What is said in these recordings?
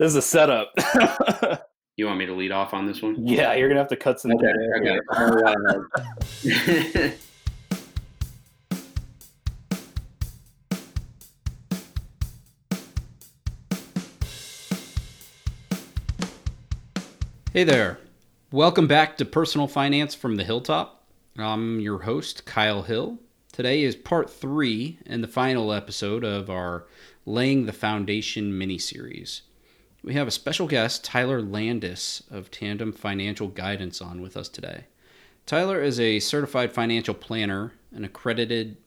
this is a setup. you want me to lead off on this one? Yeah, you're gonna have to cut some. Okay. okay. Hey there. Welcome back to Personal Finance from the Hilltop. I'm your host, Kyle Hill. Today is part three and the final episode of our Laying the Foundation mini series. We have a special guest, Tyler Landis of Tandem Financial Guidance, on with us today. Tyler is a certified financial planner, an accredited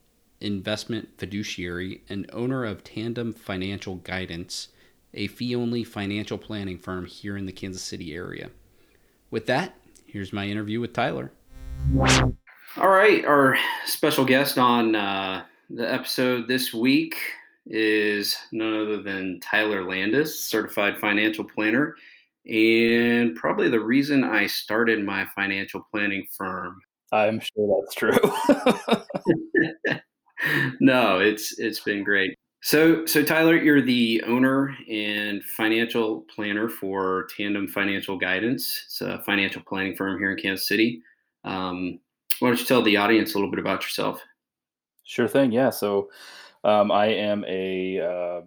investment fiduciary, and owner of Tandem Financial Guidance, a fee only financial planning firm here in the Kansas City area. With that, here's my interview with Tyler. All right, our special guest on uh, the episode this week is none other than Tyler Landis, certified financial planner, and probably the reason I started my financial planning firm. I'm sure that's true. no, it's it's been great. So, so Tyler, you're the owner and financial planner for Tandem Financial Guidance. It's a financial planning firm here in Kansas City. Um, why don't you tell the audience a little bit about yourself? Sure thing. Yeah. So, um, I am a uh,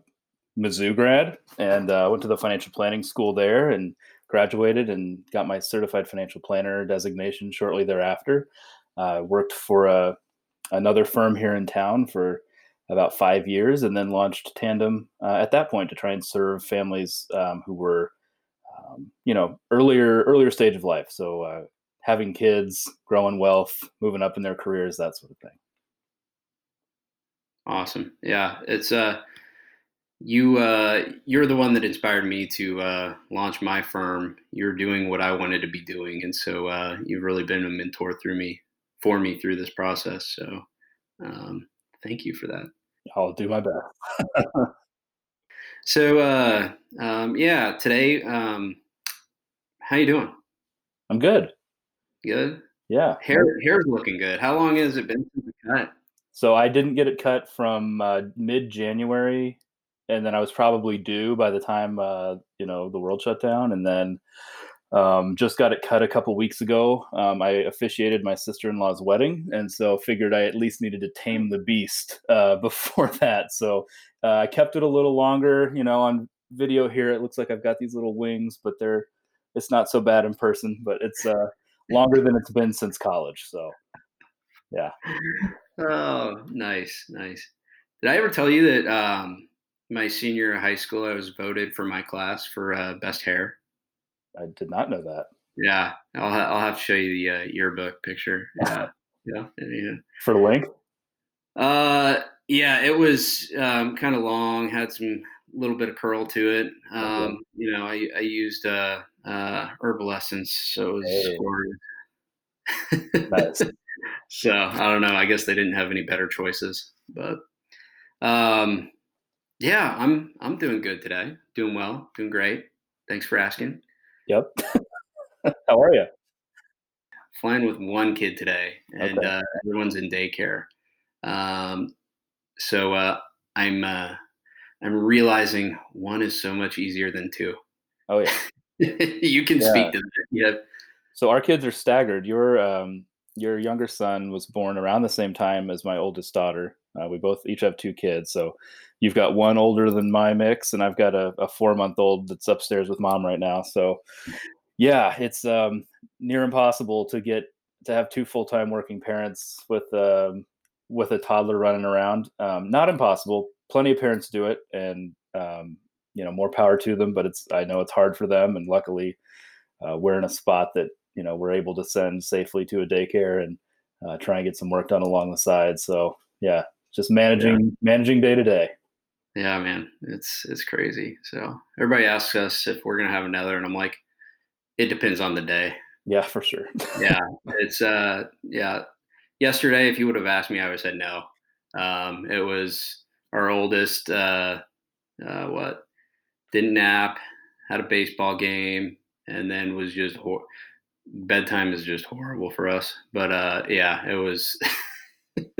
Mizzou grad and uh, went to the financial planning school there and graduated and got my certified financial planner designation shortly thereafter. Uh, worked for a another firm here in town for about five years, and then launched Tandem uh, at that point to try and serve families um, who were, um, you know, earlier earlier stage of life. So uh, having kids, growing wealth, moving up in their careers, that sort of thing. Awesome. Yeah, it's uh you uh you're the one that inspired me to uh launch my firm. You're doing what I wanted to be doing and so uh you've really been a mentor through me for me through this process. So um thank you for that. I'll do my best. so uh um yeah, today um how you doing? I'm good. Good. Yeah. Hair hair's looking good. How long has it been since the cut? So I didn't get it cut from uh, mid January, and then I was probably due by the time uh, you know the world shut down, and then um, just got it cut a couple weeks ago. Um, I officiated my sister in law's wedding, and so figured I at least needed to tame the beast uh, before that. So uh, I kept it a little longer. You know, on video here it looks like I've got these little wings, but they're it's not so bad in person. But it's uh, longer than it's been since college. So yeah. Oh, nice, nice. Did I ever tell you that um, my senior high school, I was voted for my class for uh, best hair? I did not know that. Yeah, I'll ha- I'll have to show you the uh, yearbook picture. Yeah, yeah, yeah. For the link? Uh, yeah, it was um, kind of long, had some little bit of curl to it. Um, okay. You know, I, I used uh, uh, herbal essence, so it was hey. nice so I don't know. I guess they didn't have any better choices, but um, yeah, I'm I'm doing good today. Doing well, doing great. Thanks for asking. Yep. How are you? Flying with one kid today, and okay. uh, everyone's in daycare. Um, so uh, I'm uh, I'm realizing one is so much easier than two. Oh yeah. you can yeah. speak to that. Yeah. So our kids are staggered. Your um, your younger son was born around the same time as my oldest daughter. Uh, we both each have two kids, so you've got one older than my mix, and I've got a, a four month old that's upstairs with mom right now. So, yeah, it's um, near impossible to get to have two full time working parents with um, with a toddler running around. Um, not impossible. Plenty of parents do it, and um, you know more power to them. But it's I know it's hard for them, and luckily uh, we're in a spot that you know we're able to send safely to a daycare and uh, try and get some work done along the side. So yeah, just managing yeah. managing day to day. Yeah, man, it's it's crazy. So everybody asks us if we're gonna have another, and I'm like, it depends on the day. Yeah, for sure. yeah, it's uh, yeah. Yesterday, if you would have asked me, I would have said no. Um, it was our oldest. Uh, uh, what? Didn't nap. Had a baseball game, and then was just hor- bedtime is just horrible for us. But uh, yeah, it was.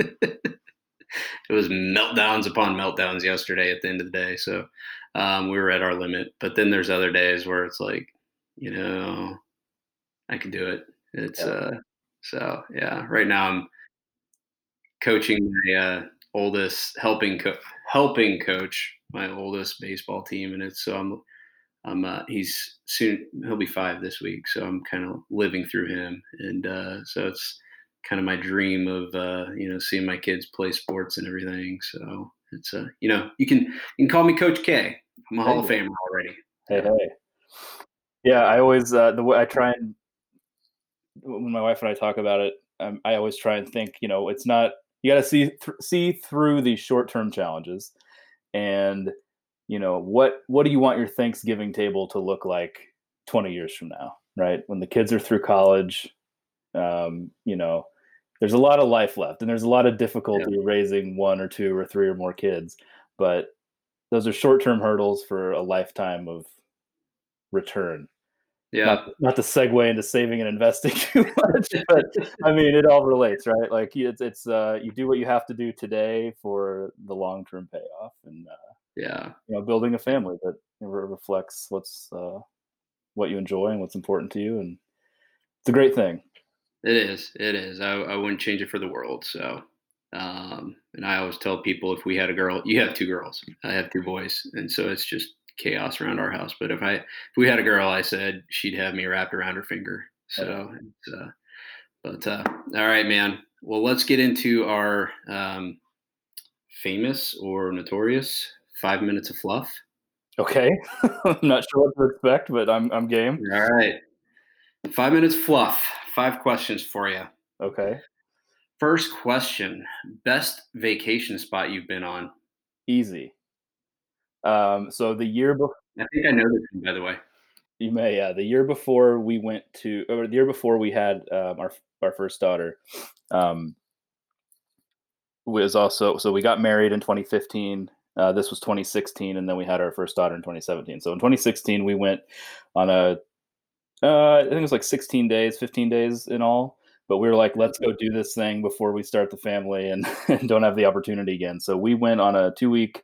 it was meltdowns upon meltdowns yesterday at the end of the day. So um, we were at our limit. But then there's other days where it's like, you know, I can do it. It's yeah. uh, so yeah. Right now I'm coaching my uh, oldest, helping co- helping coach my oldest baseball team, and it's so I'm I'm uh, he's soon he'll be five this week, so I'm kind of living through him, and uh, so it's kind of my dream of uh, you know seeing my kids play sports and everything. So it's uh, you know you can you can call me Coach K. I'm a Hall of Famer already. Hey hey. Yeah, I always uh, the way I try and when my wife and I talk about it, um, I always try and think, you know, it's not you got to see th- see through these short term challenges, and you know what what do you want your Thanksgiving table to look like 20 years from now, right? When the kids are through college, um, you know, there's a lot of life left, and there's a lot of difficulty yeah. raising one or two or three or more kids, but those are short term hurdles for a lifetime of return yeah not, not to segue into saving and investing too much but i mean it all relates right like it's it's uh you do what you have to do today for the long-term payoff and uh, yeah you know building a family that reflects what's uh what you enjoy and what's important to you and it's a great thing it is it is i, I wouldn't change it for the world so um and i always tell people if we had a girl you have two girls i have two boys and so it's just chaos around our house. But if I if we had a girl, I said she'd have me wrapped around her finger. So, uh, but uh, all right, man. Well, let's get into our um, famous or notorious five minutes of fluff. Okay, I'm not sure what to expect, but I'm I'm game. All right, five minutes fluff. Five questions for you. Okay. First question: Best vacation spot you've been on? Easy. Um, so the year before, I think I know this by the way. You may, yeah. The year before we went to, or the year before we had um, our our first daughter, um, was also so we got married in 2015. Uh, this was 2016, and then we had our first daughter in 2017. So in 2016, we went on a, uh, I think it was like 16 days, 15 days in all. But we were like, let's go do this thing before we start the family and, and don't have the opportunity again. So we went on a two week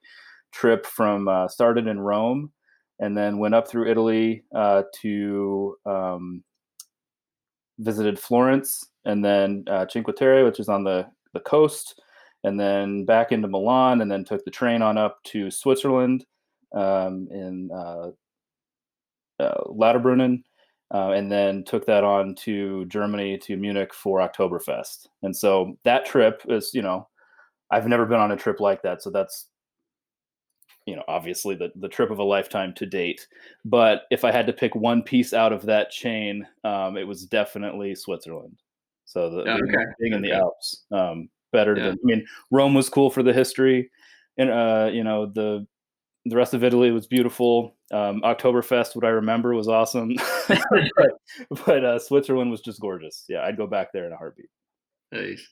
trip from uh, started in Rome and then went up through Italy uh, to um, visited Florence and then uh, Cinque Terre, which is on the, the coast, and then back into Milan, and then took the train on up to Switzerland um, in uh, uh, Lauterbrunnen, uh, and then took that on to Germany to Munich for Oktoberfest. And so that trip is, you know, I've never been on a trip like that, so that's you know obviously the, the trip of a lifetime to date but if i had to pick one piece out of that chain um, it was definitely switzerland so the oh, okay. being in the alps um, better yeah. than i mean rome was cool for the history and uh, you know the the rest of italy was beautiful um, oktoberfest what i remember was awesome but, but uh, switzerland was just gorgeous yeah i'd go back there in a heartbeat nice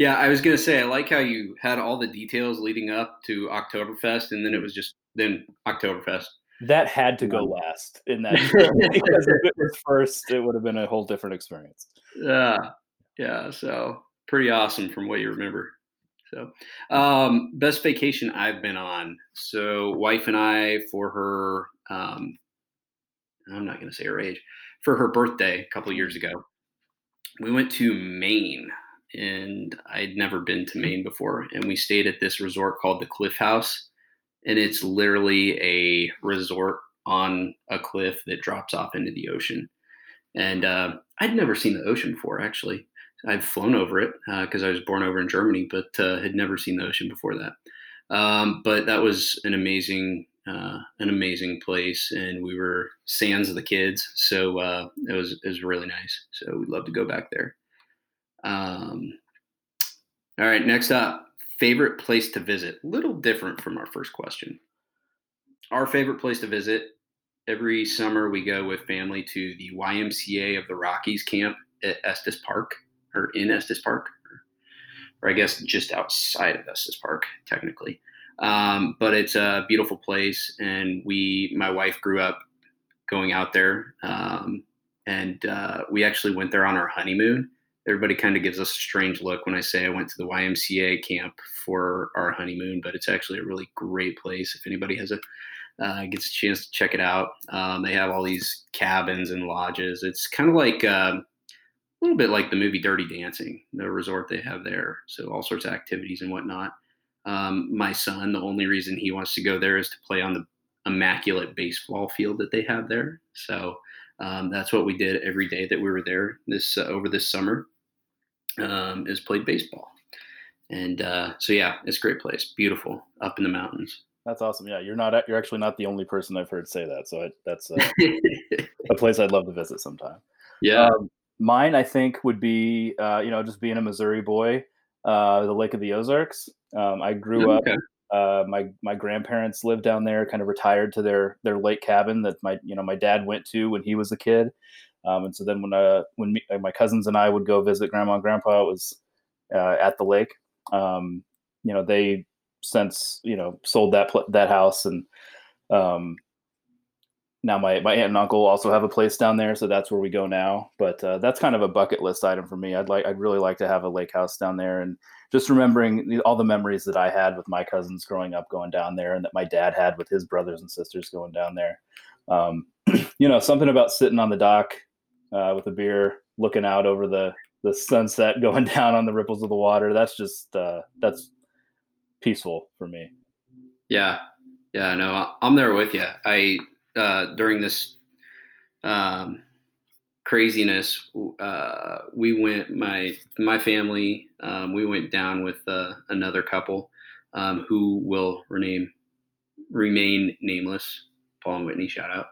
yeah, I was gonna say I like how you had all the details leading up to Oktoberfest, and then it was just then Oktoberfest. That had to go last in that because if it was first, it would have been a whole different experience. Yeah, yeah. So pretty awesome from what you remember. So, um, best vacation I've been on. So, wife and I, for her, um, I'm not going to say her age, for her birthday a couple years ago, we went to Maine and I'd never been to Maine before. And we stayed at this resort called the Cliff House, and it's literally a resort on a cliff that drops off into the ocean. And uh, I'd never seen the ocean before, actually. I've flown over it because uh, I was born over in Germany, but uh, had never seen the ocean before that. Um, but that was an amazing, uh, an amazing place, and we were sands of the kids, so uh, it was it was really nice. So we'd love to go back there. Um, all right, next up, favorite place to visit. Little different from our first question. Our favorite place to visit. Every summer we go with family to the YMCA of the Rockies camp at Estes Park, or in Estes Park, or, or I guess just outside of Estes Park, technically. Um, but it's a beautiful place, and we, my wife, grew up going out there, um, and uh, we actually went there on our honeymoon everybody kind of gives us a strange look when I say I went to the YMCA camp for our honeymoon, but it's actually a really great place. If anybody has a uh, gets a chance to check it out, um, they have all these cabins and lodges. It's kind of like uh, a little bit like the movie Dirty Dancing, the resort they have there. So all sorts of activities and whatnot. Um, my son, the only reason he wants to go there is to play on the immaculate baseball field that they have there. So um, that's what we did every day that we were there this uh, over this summer. Um, is played baseball, and uh, so yeah, it's a great place, beautiful, up in the mountains. That's awesome. Yeah, you're not you're actually not the only person I've heard say that. So I, that's uh, a place I'd love to visit sometime. Yeah. Um, mine, I think, would be uh, you know just being a Missouri boy, uh, the Lake of the Ozarks. Um, I grew okay. up uh, my my grandparents lived down there, kind of retired to their their lake cabin that my you know my dad went to when he was a kid. Um, and so then when uh, when me, my cousins and I would go visit grandma and grandpa, it was uh, at the lake. Um, you know they since you know sold that that house and um, now my, my aunt and uncle also have a place down there so that's where we go now but uh, that's kind of a bucket list item for me i'd like i'd really like to have a lake house down there and just remembering all the memories that I had with my cousins growing up going down there and that my dad had with his brothers and sisters going down there. Um, you know, something about sitting on the dock uh, with a beer, looking out over the, the sunset going down on the ripples of the water. That's just, uh, that's peaceful for me. Yeah. Yeah, no, I'm there with you. I, uh, during this, um, craziness, uh, we went my my family. Um, we went down with uh, another couple um, who will rename remain nameless. Paul and Whitney, shout out.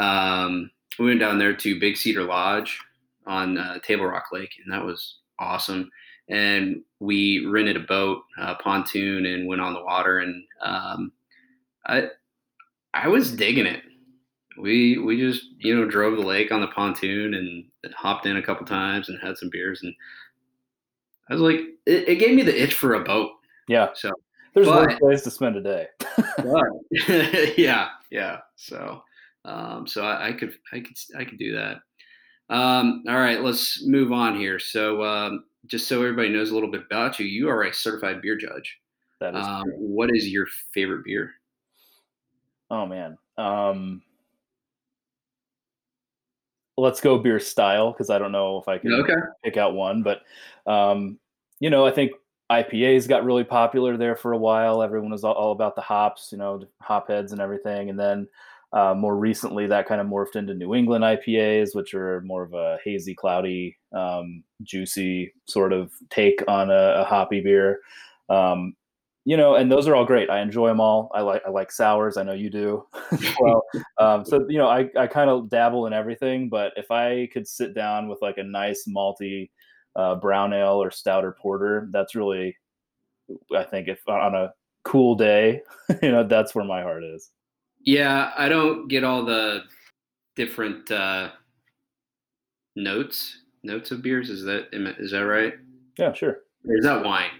Um, we went down there to Big Cedar Lodge on uh, Table Rock Lake, and that was awesome. And we rented a boat, a pontoon, and went on the water. And um, I I was digging it we we just you know drove the lake on the pontoon and hopped in a couple times and had some beers and I was like it, it gave me the itch for a boat. Yeah. So there's but, ways to spend a day. yeah, yeah. So um, so I, I, could I could I could do that. Um, all right, let's move on here. So um, just so everybody knows a little bit about you, you are a certified beer judge. That is. Um, what is your favorite beer? Oh man. Um, let's go beer style because I don't know if I can okay. pick out one, but um, you know, I think IPAs got really popular there for a while. Everyone was all, all about the hops, you know, hop heads and everything, and then uh, more recently that kind of morphed into New England IPAs, which are more of a hazy, cloudy, um, juicy sort of take on a, a hoppy beer. Um, you know, and those are all great. I enjoy them all. I like I like sours. I know you do. well, um, so you know, I I kind of dabble in everything. But if I could sit down with like a nice malty uh, brown ale or stout or porter, that's really, I think, if on a cool day, you know, that's where my heart is. Yeah, I don't get all the different uh, notes notes of beers. Is that is that right? Yeah, sure. Or is that wine?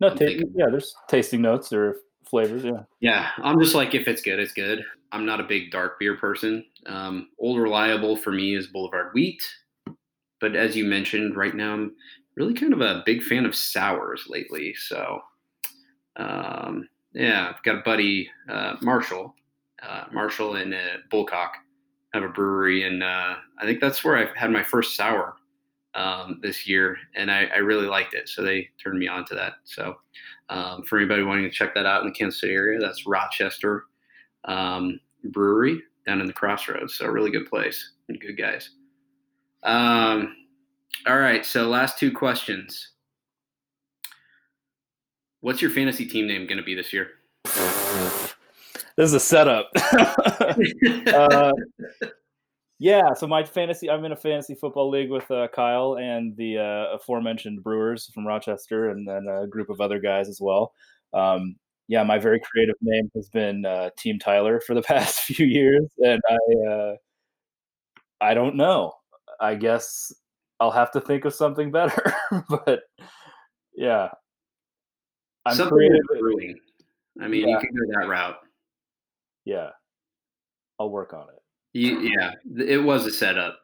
No, ta- yeah, there's tasting notes or flavors. Yeah. Yeah, I'm just like if it's good, it's good. I'm not a big dark beer person. Um, old reliable for me is Boulevard Wheat, but as you mentioned, right now I'm really kind of a big fan of sours lately. So, um, yeah, I've got a buddy, uh, Marshall, uh, Marshall and uh, Bullcock have a brewery, and uh, I think that's where I had my first sour um, this year, and I, I, really liked it. So they turned me on to that. So um, for anybody wanting to check that out in the Kansas City area, that's Rochester um, Brewery down in the Crossroads. So a really good place and good guys. Um, all right, so last two questions. What's your fantasy team name going to be this year? This is a setup. uh, yeah, so my fantasy, I'm in a fantasy football league with uh, Kyle and the uh, aforementioned Brewers from Rochester, and then a group of other guys as well. Um, yeah, my very creative name has been uh, Team Tyler for the past few years, and I, uh, I don't know. I guess I'll have to think of something better, but yeah, I'm something creative. Brewing. I mean, yeah. you can go that route. Yeah, I'll work on it. You, yeah, it was a setup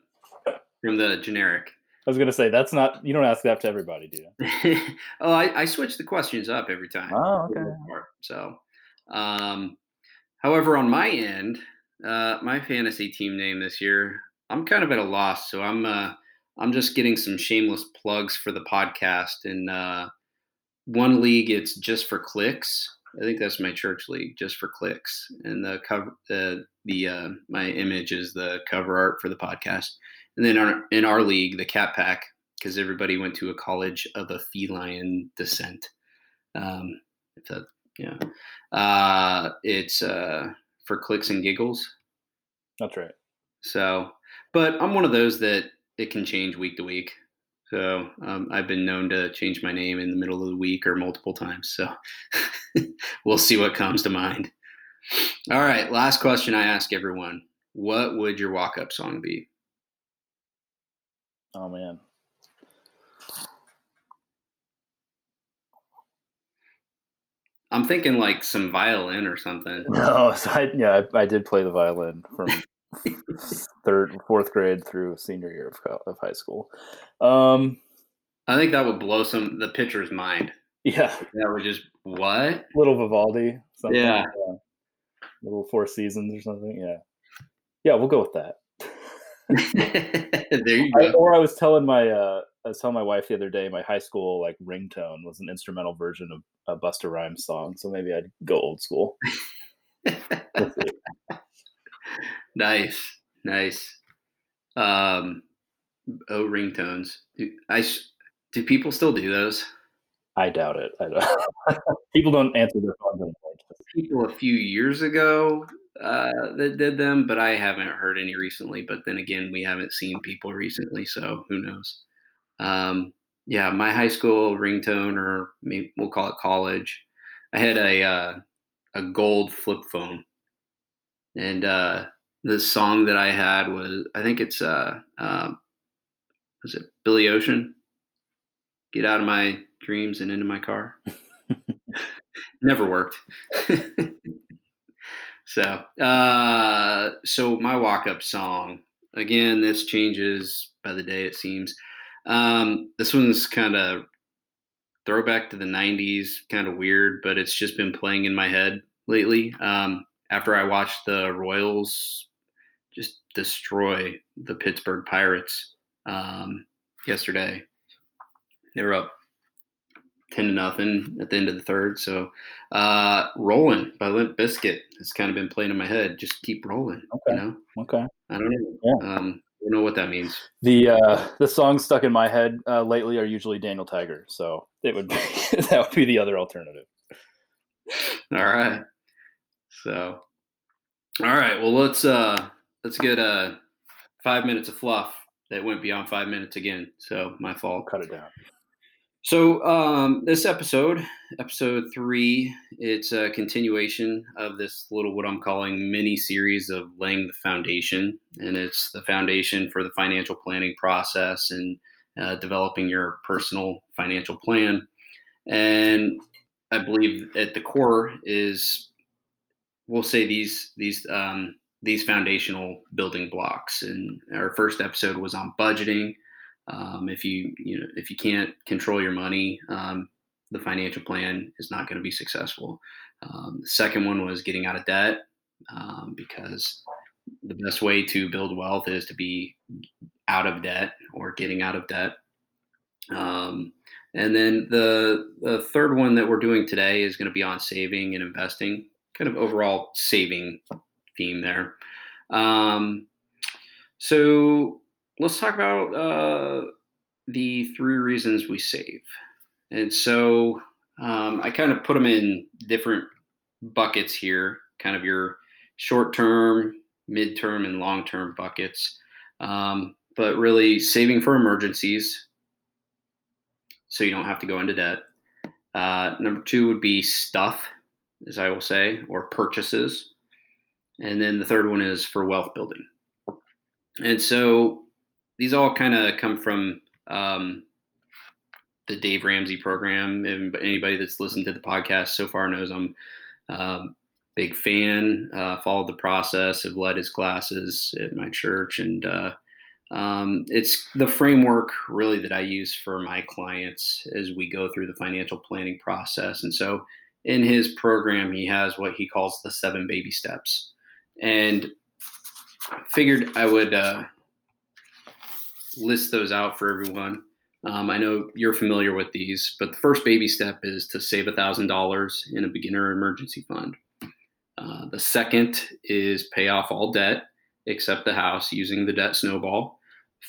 from the generic. I was gonna say that's not. You don't ask that to everybody, do you? oh, I, I switch the questions up every time. Oh, okay. So, um, however, on my end, uh, my fantasy team name this year, I'm kind of at a loss. So I'm uh, I'm just getting some shameless plugs for the podcast. In uh, one league, it's just for clicks. I think that's my church league, just for clicks. And the cover, the the uh, my image is the cover art for the podcast. And then our, in our league, the Cat Pack, because everybody went to a college of a feline descent. Um, if that, yeah, uh, it's uh, for clicks and giggles. That's right. So, but I'm one of those that it can change week to week. So um, I've been known to change my name in the middle of the week or multiple times. So we'll see what comes to mind. All right, last question I ask everyone: What would your walk-up song be? Oh man. I'm thinking like some violin or something. No, so I, yeah, I, I did play the violin from third, fourth grade through senior year of, of high school. Um, I think that would blow some the pitcher's mind. Yeah, that would just what little Vivaldi. Something yeah, like little Four Seasons or something. Yeah, yeah, we'll go with that. there you go. I, or I was telling my uh, I was telling my wife the other day my high school like ringtone was an instrumental version of a Busta Rhymes song, so maybe I'd go old school. nice, nice. Um, oh, ringtones. Do, I do people still do those? I doubt it. I don't. people don't answer their phones anymore. People a few years ago uh, that did them, but I haven't heard any recently. But then again, we haven't seen people recently, so who knows? Um, yeah, my high school ringtone, or maybe we'll call it college. I had a uh, a gold flip phone, and uh, the song that I had was I think it's uh, uh was it Billy Ocean? Get out of my dreams and into my car. Never worked. so, uh, so my walk up song again. This changes by the day, it seems. Um, this one's kind of throwback to the 90s, kind of weird, but it's just been playing in my head lately. Um, after I watched the Royals just destroy the Pittsburgh Pirates um, yesterday, they were up 10 to nothing at the end of the third. So, uh, rolling by Limp Bizkit has kind of been playing in my head. Just keep rolling, okay. you know? Okay. I don't know. Yeah. Um, don't know what that means. The uh, the songs stuck in my head uh, lately are usually Daniel Tiger, so it would be, that would be the other alternative. All right. So, all right. Well, let's uh let's get uh five minutes of fluff that went beyond five minutes again. So my fault. Cut it down. So um, this episode, episode three, it's a continuation of this little what I'm calling mini series of laying the foundation, and it's the foundation for the financial planning process and uh, developing your personal financial plan. And I believe at the core is, we'll say these these um, these foundational building blocks. And our first episode was on budgeting um, if you you know if you can't control your money, um, the financial plan is not going to be successful. Um, the second one was getting out of debt um, because the best way to build wealth is to be out of debt or getting out of debt. Um, and then the the third one that we're doing today is going to be on saving and investing, kind of overall saving theme there. Um, so let's talk about uh, the three reasons we save. And so um, I kind of put them in different buckets here, kind of your short term, mid term, and long term buckets. Um, but really, saving for emergencies so you don't have to go into debt. Uh, number two would be stuff, as I will say, or purchases. And then the third one is for wealth building. And so these all kind of come from um, the Dave Ramsey program. And anybody that's listened to the podcast so far knows I'm a um, big fan. Uh, followed the process, have led his classes at my church, and uh, um, it's the framework really that I use for my clients as we go through the financial planning process. And so in his program, he has what he calls the seven baby steps. And figured I would uh, list those out for everyone. Um, I know you're familiar with these, but the first baby step is to save $1,000 in a beginner emergency fund. Uh, the second is pay off all debt except the house using the debt snowball.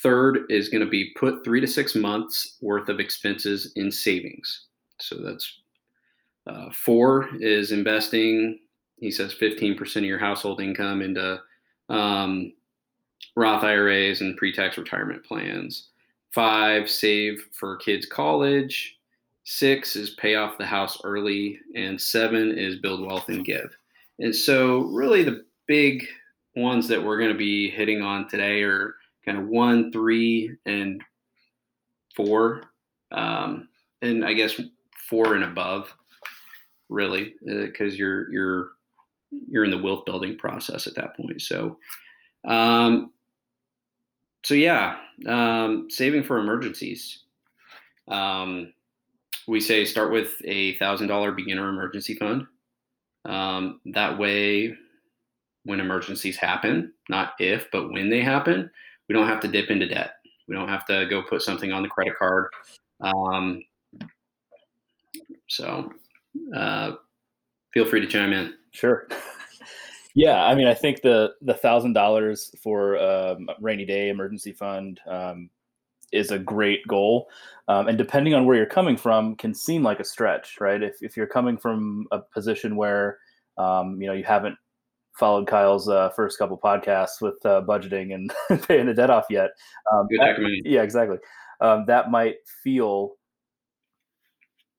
Third is going to be put three to six months worth of expenses in savings. So that's uh, four is investing, he says 15% of your household income into um, Roth IRAs and pre tax retirement plans. Five, save for kids' college. Six is pay off the house early. And seven is build wealth and give. And so, really, the big ones that we're going to be hitting on today are kind of one, three, and four. Um, and I guess four and above, really, because uh, you're you're you're in the wealth building process at that point. So, um, so yeah, um, saving for emergencies. Um, we say start with a thousand dollar beginner emergency fund. Um, that way, when emergencies happen, not if, but when they happen, we don't have to dip into debt. We don't have to go put something on the credit card. Um, so, uh, feel free to chime in. Sure. yeah, I mean, I think the the thousand dollars for um, rainy day emergency fund um, is a great goal, um, and depending on where you're coming from, can seem like a stretch, right? If if you're coming from a position where um, you know you haven't followed Kyle's uh, first couple podcasts with uh, budgeting and paying the debt off yet, um, that, yeah, exactly. Um, that might feel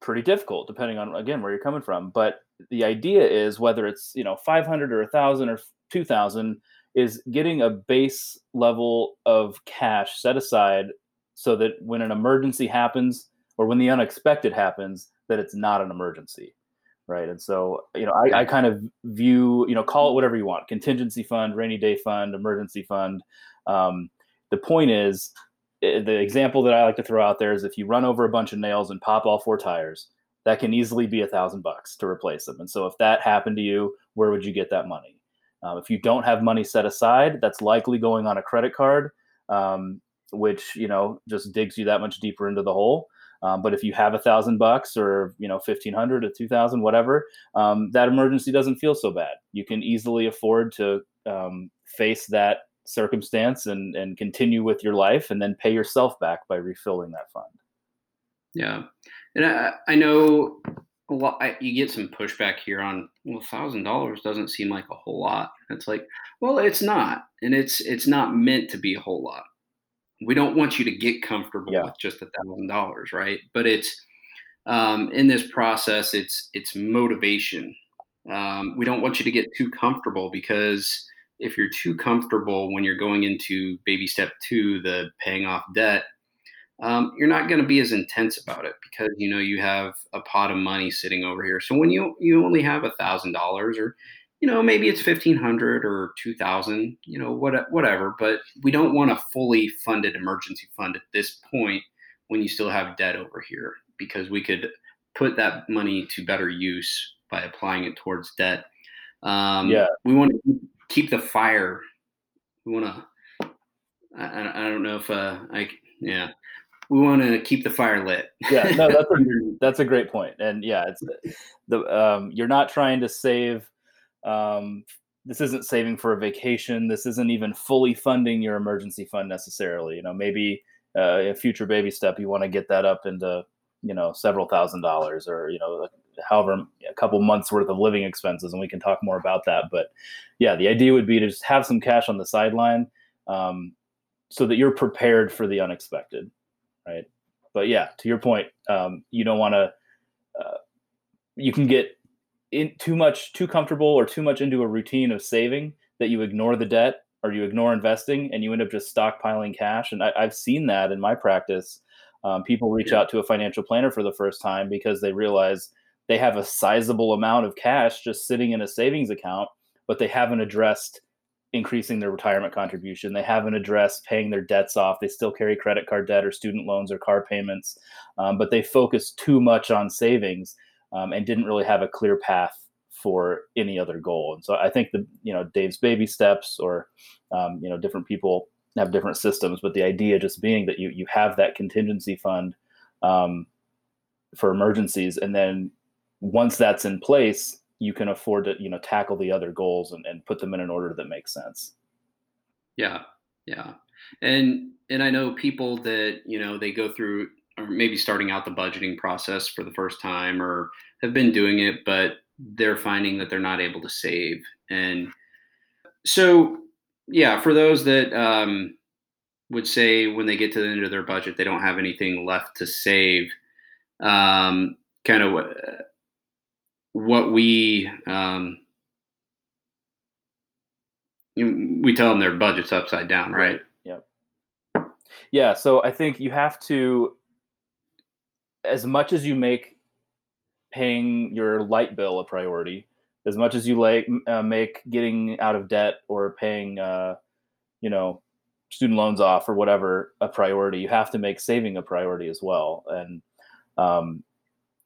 pretty difficult depending on again where you're coming from. But the idea is whether it's you know 500 or 1000 or 2000 is getting a base level of cash set aside so that when an emergency happens or when the unexpected happens that it's not an emergency right? And so you know I, I kind of view you know call it whatever you want contingency fund rainy day fund emergency fund. Um, the point is the example that I like to throw out there is if you run over a bunch of nails and pop all four tires, that can easily be a thousand bucks to replace them. And so if that happened to you, where would you get that money? Um, if you don't have money set aside, that's likely going on a credit card, um, which you know just digs you that much deeper into the hole. Um, but if you have a thousand bucks or you know fifteen hundred or two thousand, whatever, um, that emergency doesn't feel so bad. You can easily afford to um, face that circumstance and and continue with your life and then pay yourself back by refilling that fund. Yeah. And i, I know a lot I, you get some pushback here on well thousand dollars doesn't seem like a whole lot. It's like well it's not. And it's it's not meant to be a whole lot. We don't want you to get comfortable yeah. with just a thousand dollars right? But it's um, in this process it's it's motivation. Um, we don't want you to get too comfortable because if you're too comfortable when you're going into baby step two, the paying off debt, um, you're not going to be as intense about it because you know you have a pot of money sitting over here. So when you you only have a thousand dollars, or you know maybe it's fifteen hundred or two thousand, you know what whatever. But we don't want a fully funded emergency fund at this point when you still have debt over here because we could put that money to better use by applying it towards debt. Um, yeah, we want to keep the fire. We want to. I, I don't know if uh, I yeah. We want to keep the fire lit. yeah, no, that's a that's a great point, and yeah, it's the um, you're not trying to save. Um, this isn't saving for a vacation. This isn't even fully funding your emergency fund necessarily. You know, maybe uh, a future baby step, you want to get that up into you know several thousand dollars, or you know however a couple months worth of living expenses, and we can talk more about that. But yeah, the idea would be to just have some cash on the sideline um, so that you're prepared for the unexpected, right? But yeah, to your point, um, you don't want to. Uh, you can get in too much, too comfortable, or too much into a routine of saving that you ignore the debt or you ignore investing, and you end up just stockpiling cash. And I, I've seen that in my practice. Um, people reach out to a financial planner for the first time because they realize they have a sizable amount of cash just sitting in a savings account, but they haven't addressed increasing their retirement contribution. They haven't addressed paying their debts off. They still carry credit card debt or student loans or car payments, um, but they focused too much on savings um, and didn't really have a clear path for any other goal. And so I think the you know Dave's baby steps or um, you know different people have different systems, but the idea just being that you you have that contingency fund um, for emergencies, and then once that's in place, you can afford to you know tackle the other goals and, and put them in an order that makes sense. Yeah yeah. And and i know people that you know they go through or maybe starting out the budgeting process for the first time or have been doing it but they're finding that they're not able to save. And so yeah for those that um, would say when they get to the end of their budget they don't have anything left to save um, kind of what we um, we tell them their budget's upside down, right? Yep. Yeah. So I think you have to, as much as you make paying your light bill a priority, as much as you like uh, make getting out of debt or paying, uh, you know, student loans off or whatever a priority, you have to make saving a priority as well. And um,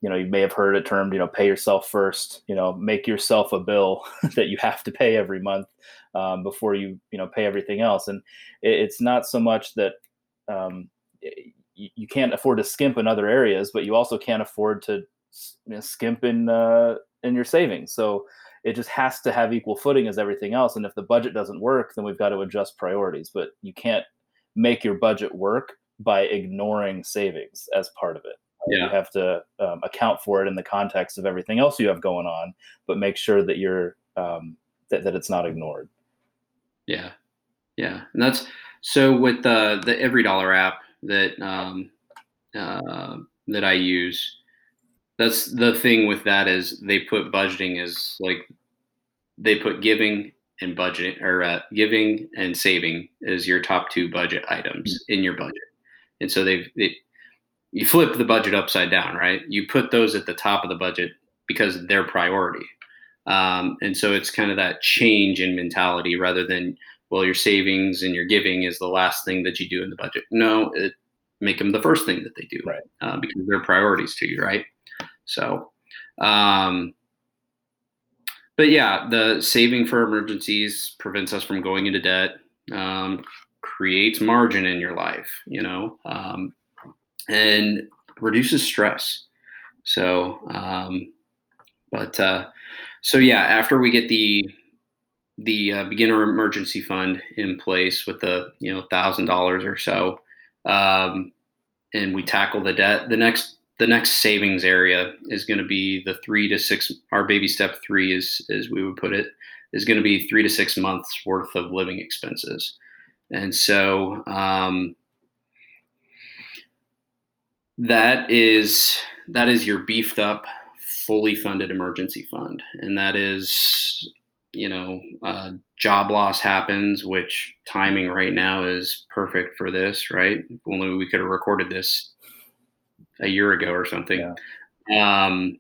you know you may have heard it termed you know pay yourself first you know make yourself a bill that you have to pay every month um, before you you know pay everything else. And it, it's not so much that um, you, you, can't afford to skimp in other areas but you also can't afford to you know, skimp in uh, in your savings. So it just has to have equal footing as everything else. And if the budget doesn't work then we've got to adjust priorities. But you can't make your budget work by ignoring savings as part of it yeah. You have to um, account for it in the context of everything else you have going on, but make sure that you're um, that, that it's not ignored. Yeah, yeah, and that's so with the Every Dollar app that um, uh, that I use. That's the thing with that is they put budgeting as like they put giving and budget or uh, giving and saving as your top two budget items mm-hmm. in your budget, and so they've they, you flip the budget upside down, right? You put those at the top of the budget because they're priority. Um, and so it's kind of that change in mentality rather than, well, your savings and your giving is the last thing that you do in the budget. No, it, make them the first thing that they do, right? Uh, because they're priorities to you, right? So, um, but yeah, the saving for emergencies prevents us from going into debt, um, creates margin in your life, you know, um, and reduces stress. So, um, but uh, so yeah, after we get the the uh, beginner emergency fund in place with the you know thousand dollars or so, um, and we tackle the debt, the next the next savings area is going to be the three to six. Our baby step three is as we would put it is going to be three to six months worth of living expenses, and so um, that is that is your beefed up, fully funded emergency fund, and that is you know uh, job loss happens, which timing right now is perfect for this. Right, if only we could have recorded this a year ago or something. Yeah. Um,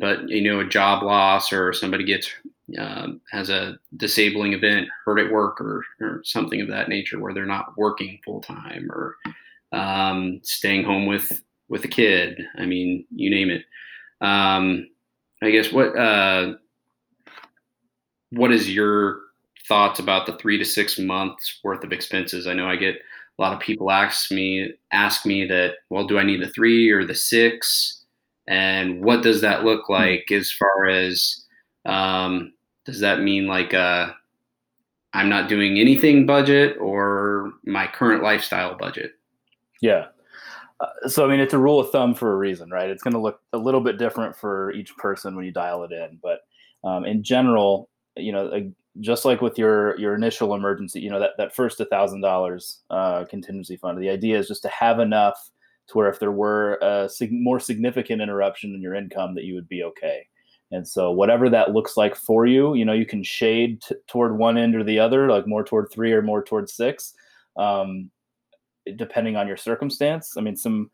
but you know, a job loss or somebody gets uh, has a disabling event, hurt at work, or, or something of that nature, where they're not working full time or um, staying home with with a kid. I mean, you name it. Um, I guess what uh, what is your thoughts about the three to six months worth of expenses? I know I get a lot of people ask me ask me that. Well, do I need the three or the six? And what does that look hmm. like as far as um, does that mean like uh, I'm not doing anything budget or my current lifestyle budget? Yeah. Uh, so I mean, it's a rule of thumb for a reason, right? It's going to look a little bit different for each person when you dial it in, but um, in general, you know, just like with your your initial emergency, you know, that that first thousand uh, dollars contingency fund, the idea is just to have enough to where if there were a sig- more significant interruption in your income, that you would be okay. And so, whatever that looks like for you, you know, you can shade t- toward one end or the other, like more toward three or more toward six. Um, depending on your circumstance. I mean, some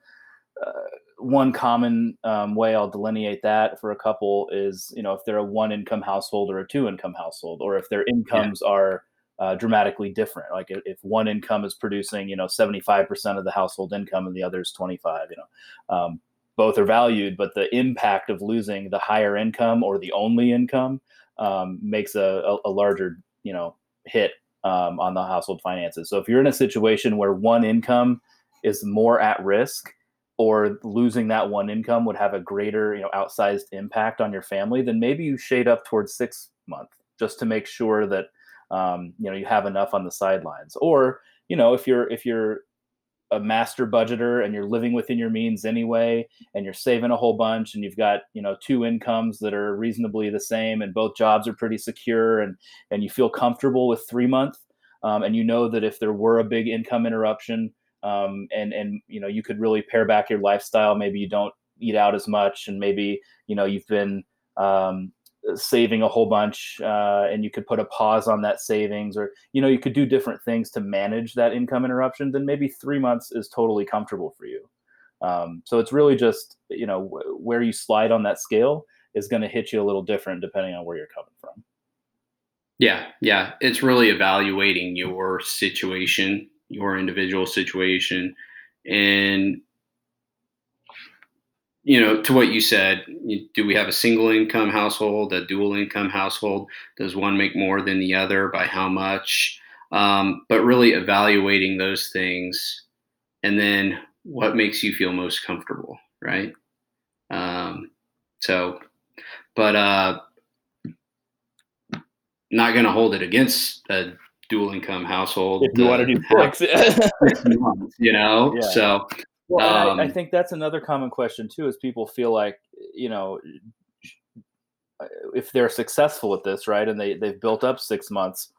uh, one common um, way I'll delineate that for a couple is, you know, if they're a one income household or a two income household, or if their incomes yeah. are uh, dramatically different. Like if, one income is producing, you know, 75% of the household income and the other is 25, you know, um, both are valued, but the impact of losing the higher income or the only income um, makes a, a, a, larger, you know, hit um, on the household finances. So if you're in a situation where one income is more at risk, or losing that one income would have a greater, you know, outsized impact on your family, then maybe you shade up towards six month just to make sure that um, you know you have enough on the sidelines or you know if you're if you're a master budgeter and you're living within your means anyway and you're saving a whole bunch and you've got you know two incomes that are reasonably the same and both jobs are pretty secure and and you feel comfortable with three month um, and you know that if there were a big income interruption um, and and you know you could really pare back your lifestyle. Maybe you don't eat out as much and maybe you know you've been um, saving a whole bunch uh, and you could put a pause on that savings or you know you could do different things to manage that income interruption then maybe three months is totally comfortable for you. Um, so it's really just you know w- where you slide on that scale is going to hit you a little different depending on where you're coming from. Yeah yeah it's really evaluating your situation your individual situation and you know, to what you said, do we have a single income household, a dual income household? Does one make more than the other? By how much? Um, but really evaluating those things, and then what makes you feel most comfortable, right? Um, so, but uh, not going to hold it against a dual income household. If you want to do flex, you know, yeah. so well, um, I, I, um, think that's another common question too. Is people feel like you know, if they're successful at this, right, and they they've built up six months,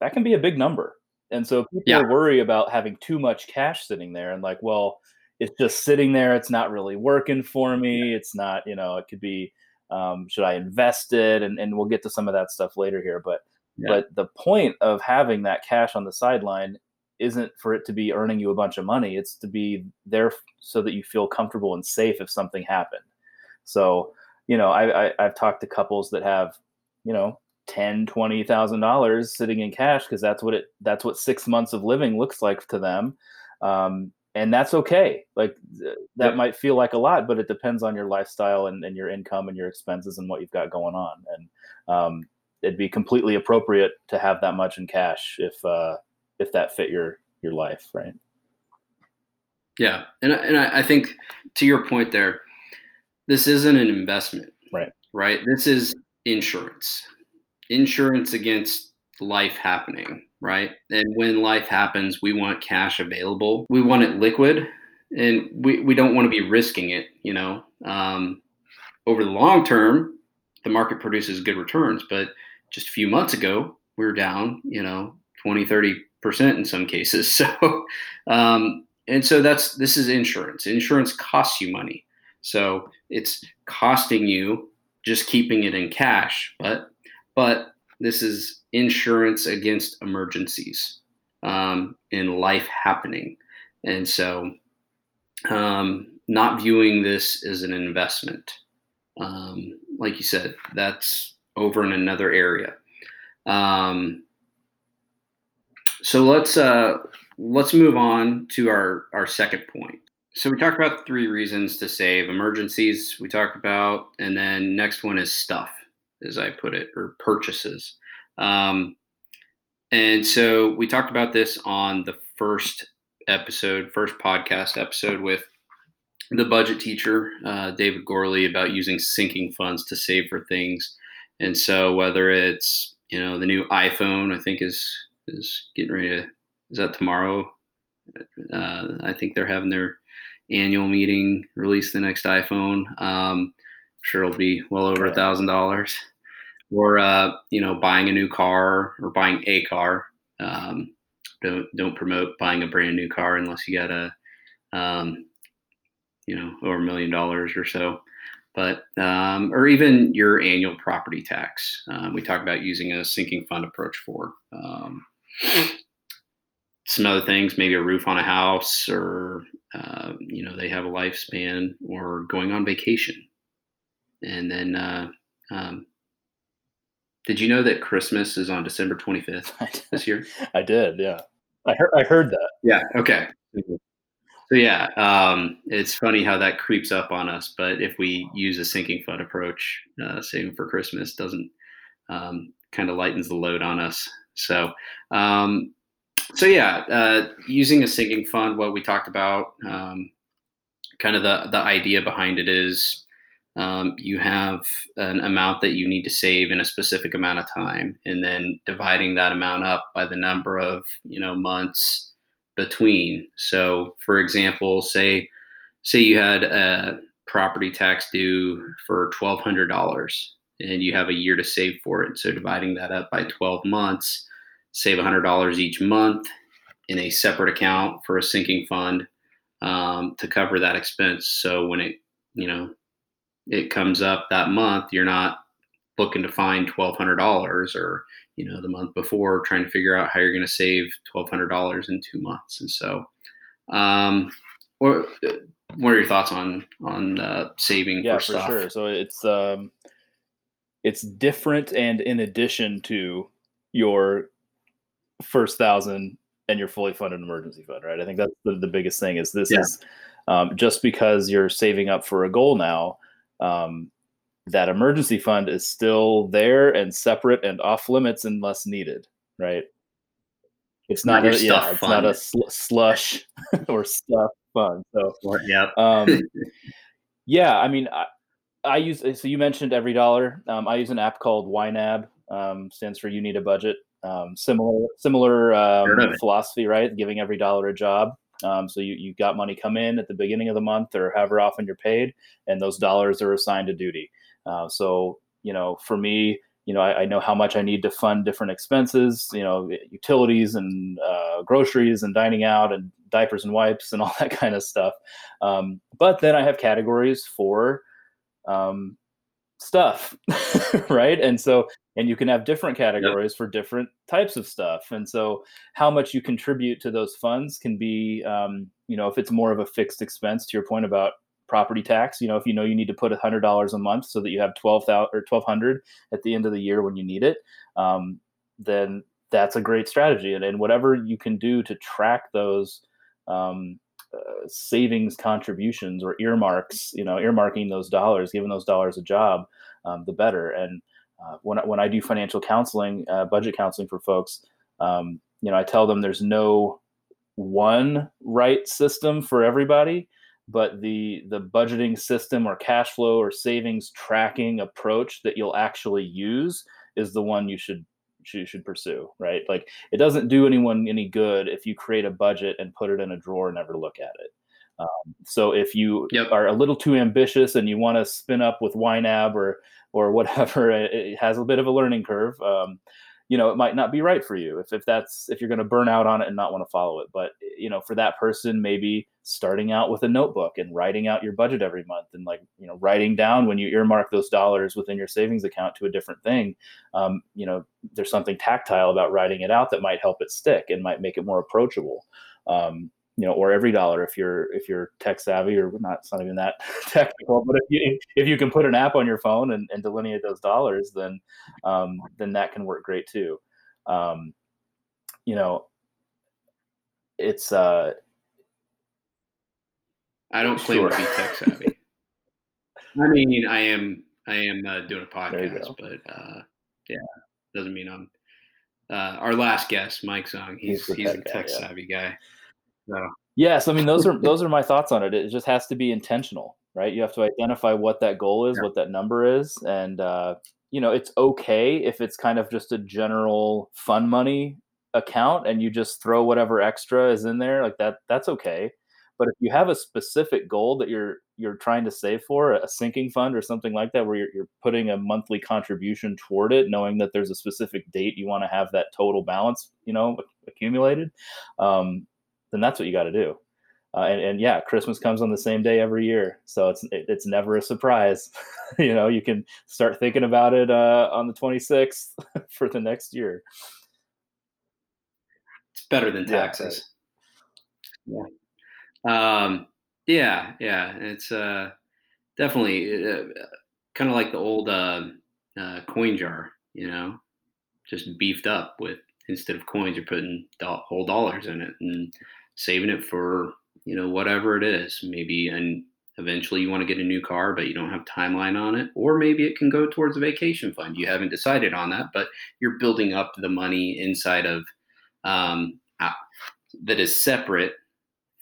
that can be a big number. And so people yeah. worry about having too much cash sitting there, and like, well, it's just sitting there. It's not really working for me. It's not, you know, it could be. Um, should I invest it? And and we'll get to some of that stuff later here, but. Yeah. But the point of having that cash on the sideline isn't for it to be earning you a bunch of money. It's to be there so that you feel comfortable and safe if something happened. So, you know, I, I have talked to couples that have, you know, ten, twenty thousand dollars sitting in cash because that's what it that's what six months of living looks like to them. Um, and that's okay. Like th- that yeah. might feel like a lot, but it depends on your lifestyle and, and your income and your expenses and what you've got going on. And um, it'd be completely appropriate to have that much in cash if uh, if that fit your your life, right? Yeah, and and I think to your point there, this isn't an investment, right? Right. This is insurance, insurance against life happening, right? And when life happens, we want cash available. We want it liquid, and we we don't want to be risking it. You know, um, over the long term, the market produces good returns, but just a few months ago, we were down, you know, 20, 30 percent in some cases. So, um, and so that's this is insurance. Insurance costs you money, so it's costing you just keeping it in cash. But but this is insurance against emergencies um, in life happening, and so um, not viewing this as an investment. Um, like you said, that's over in another area. Um, so let's uh, let's move on to our our second point. So we talked about three reasons to save: emergencies. We talked about, and then next one is stuff, as I put it, or purchases. Um, and so we talked about this on the first episode, first podcast episode with the budget teacher, uh, David Gorley, about using sinking funds to save for things. And so whether it's you know the new iPhone, I think is is getting ready to. Is that tomorrow? Uh, I think they're having their annual meeting, release the next iPhone. Um, I'm sure it'll be well over a thousand dollars. Or uh, you know, buying a new car or buying a car. Um, don't don't promote buying a brand new car unless you got a, um, you know, over a million dollars or so. But um, or even your annual property tax. Um, we talk about using a sinking fund approach for. Some other things, maybe a roof on a house, or uh, you know they have a lifespan, or going on vacation, and then uh, um, did you know that Christmas is on December 25th this year? I did, yeah. I heard I heard that. Yeah. Okay. So yeah, um, it's funny how that creeps up on us. But if we use a sinking fund approach, uh, saving for Christmas doesn't um, kind of lightens the load on us. So, um, so yeah, uh, using a sinking fund, what we talked about, um, kind of the the idea behind it is um, you have an amount that you need to save in a specific amount of time, and then dividing that amount up by the number of you know months between. So, for example, say say you had a property tax due for twelve hundred dollars, and you have a year to save for it. So, dividing that up by twelve months, save hundred dollars each month in a separate account for a sinking fund um, to cover that expense. So when it you know it comes up that month, you're not looking to find twelve hundred dollars or you know the month before trying to figure out how you're going to save twelve hundred dollars in two months. And so, um, what what are your thoughts on on uh, saving? Yeah, for, for sure. So it's um, it's different, and in addition to your first thousand and your fully funded emergency fund, right? I think that's the, the biggest thing. Is this yeah. is um, just because you're saving up for a goal now. Um, that emergency fund is still there and separate and off limits unless needed, right? It's not, not a, yeah, it's not a sl- slush or stuff fund. So yeah, um, yeah. I mean, I, I, use so you mentioned EveryDollar. Um, I use an app called YNAB. Um, stands for You Need a Budget. Um, similar similar um, philosophy, right? Giving every dollar a job. Um, so you you got money come in at the beginning of the month or however often you're paid, and those dollars are assigned to duty. Uh, so, you know, for me, you know, I, I, know how much I need to fund different expenses, you know, utilities and uh, groceries and dining out and diapers and wipes and all that kind of stuff. Um, but then I have categories for um, stuff, right? And so, and you can have different categories yep. for different types of stuff. And so, how much you contribute to those funds can be, um, you know, if it's more of a fixed expense, to your point about property tax. You know, if you know you need to put a hundred dollars a month so that you have twelve thousand or twelve hundred at the end of the year when you need it, um, then that's a great strategy. And, and whatever you can do to track those um, savings contributions or earmarks, you know, earmarking those dollars, giving those dollars a job, um, the better. And uh, when when I do financial counseling, uh, budget counseling for folks, um, you know, I tell them there's no one right system for everybody but the the budgeting system or cash flow or savings tracking approach that you'll actually use is the one you should you should pursue right like it doesn't do anyone any good if you create a budget and put it in a drawer and never look at it um, so if you yep. are a little too ambitious and you want to spin up with YNAB or or whatever, it has a bit of a learning curve. Um, you know it might not be right for you if, if that's if you're going to burn out on it and not want to follow it but you know for that person maybe starting out with a notebook and writing out your budget every month and like you know writing down when you earmark those dollars within your savings account to a different thing um, you know there's something tactile about writing it out that might help it stick and might make it more approachable um, you know, or EveryDollar if you're if you're tech savvy or not. It's not even that technical, but if you if you can put an app on your phone and, and delineate those dollars, then um, then that can work great too. Um, you know, it's uh, I don't claim sure. to be tech savvy. I mean, I am I am uh, doing a podcast, but uh, yeah, doesn't mean I'm. Uh, our last guest, Mike Song, he's he's, he's a tech guy, savvy yeah. guy. No. Yes, I mean those are those are my thoughts on it. It just has to be intentional, right? You have to identify what that goal is, yeah. what that number is, and uh, you know it's okay if it's kind of just a general fun money account and you just throw whatever extra is in there like that. That's okay. But if you have a specific goal that you're you're trying to save for, a sinking fund or something like that, where you're, you're putting a monthly contribution toward it, knowing that there's a specific date you want to have that total balance, you know, accumulated, um, then that's what you got to do. Uh, and, and, yeah, Christmas comes on the same day every year, so it's it, it's never a surprise. you know, you can start thinking about it uh, on the 26th for the next year. It's better than taxes. Yeah. Um, yeah, yeah. It's uh, definitely uh, kind of like the old uh, uh, coin jar. you know, just beefed up with instead of coins, you're putting whole dollars in it and saving it for you know whatever it is. Maybe and eventually you want to get a new car, but you don't have timeline on it, or maybe it can go towards a vacation fund. You haven't decided on that, but you're building up the money inside of um, that is separate